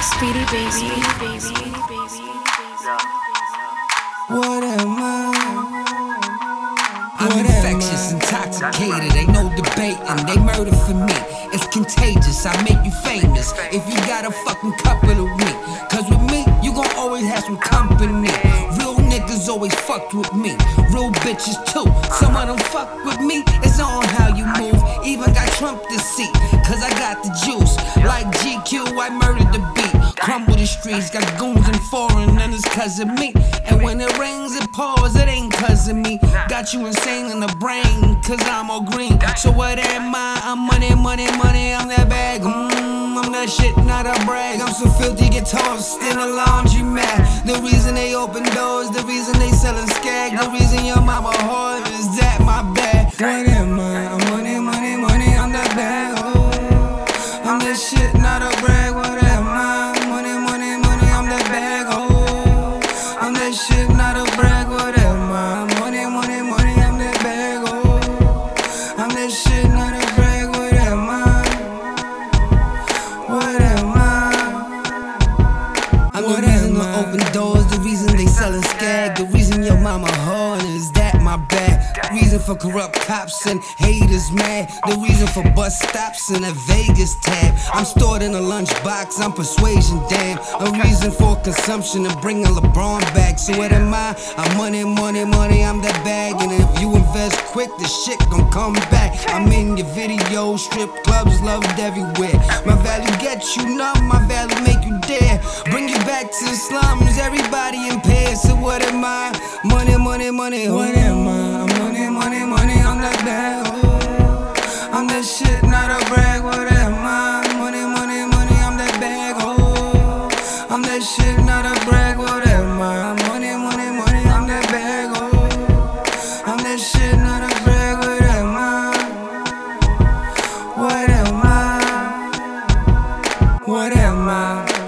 Speedy baby, baby, baby, What am I? I'm What am infectious, I? intoxicated, ain't no debating. They murder for me. It's contagious, I make you famous. If you got a fucking couple of me. Cause with me, you gon' always have some company. Real niggas always fucked with me. Real bitches too. Some of them fuck with me. It's on how you move. Even got Trump to see. Cause I got the juice. Like GQ, I murdered the beat. Crumble the streets, got goons and foreign, and it's cause of me. And when it rains, it pours, it ain't cause of me. Got you insane in the brain, cause I'm all green. So what am I? I'm money, money, money, I'm that bag. Mmm, I'm that shit, not a brag. I'm so filthy, get tossed in a laundry mat. The reason they open doors, the reason they selling skag, the reason your mama hard I'm What the reason I? open doors, the reason they selling skag, the reason your mama hard is that my. The reason for corrupt cops and haters mad. The reason for bus stops and a Vegas tab. I'm stored in a lunchbox, I'm persuasion damn. A reason for consumption and bringing LeBron back. So what am I? I'm money, money, money, I'm that bag. And if you invest quick, the shit gon' come back. I'm in your video, strip clubs loved everywhere. My value gets you numb, my value make you dare. Bring you back to the slums, everybody in impaired. So what am I? Money, money, money. Oh what that shit, not a brag. What am I? Money, money, money, I'm that bag. Oh, I'm that shit, not a brag. What am I? What am I? What am I?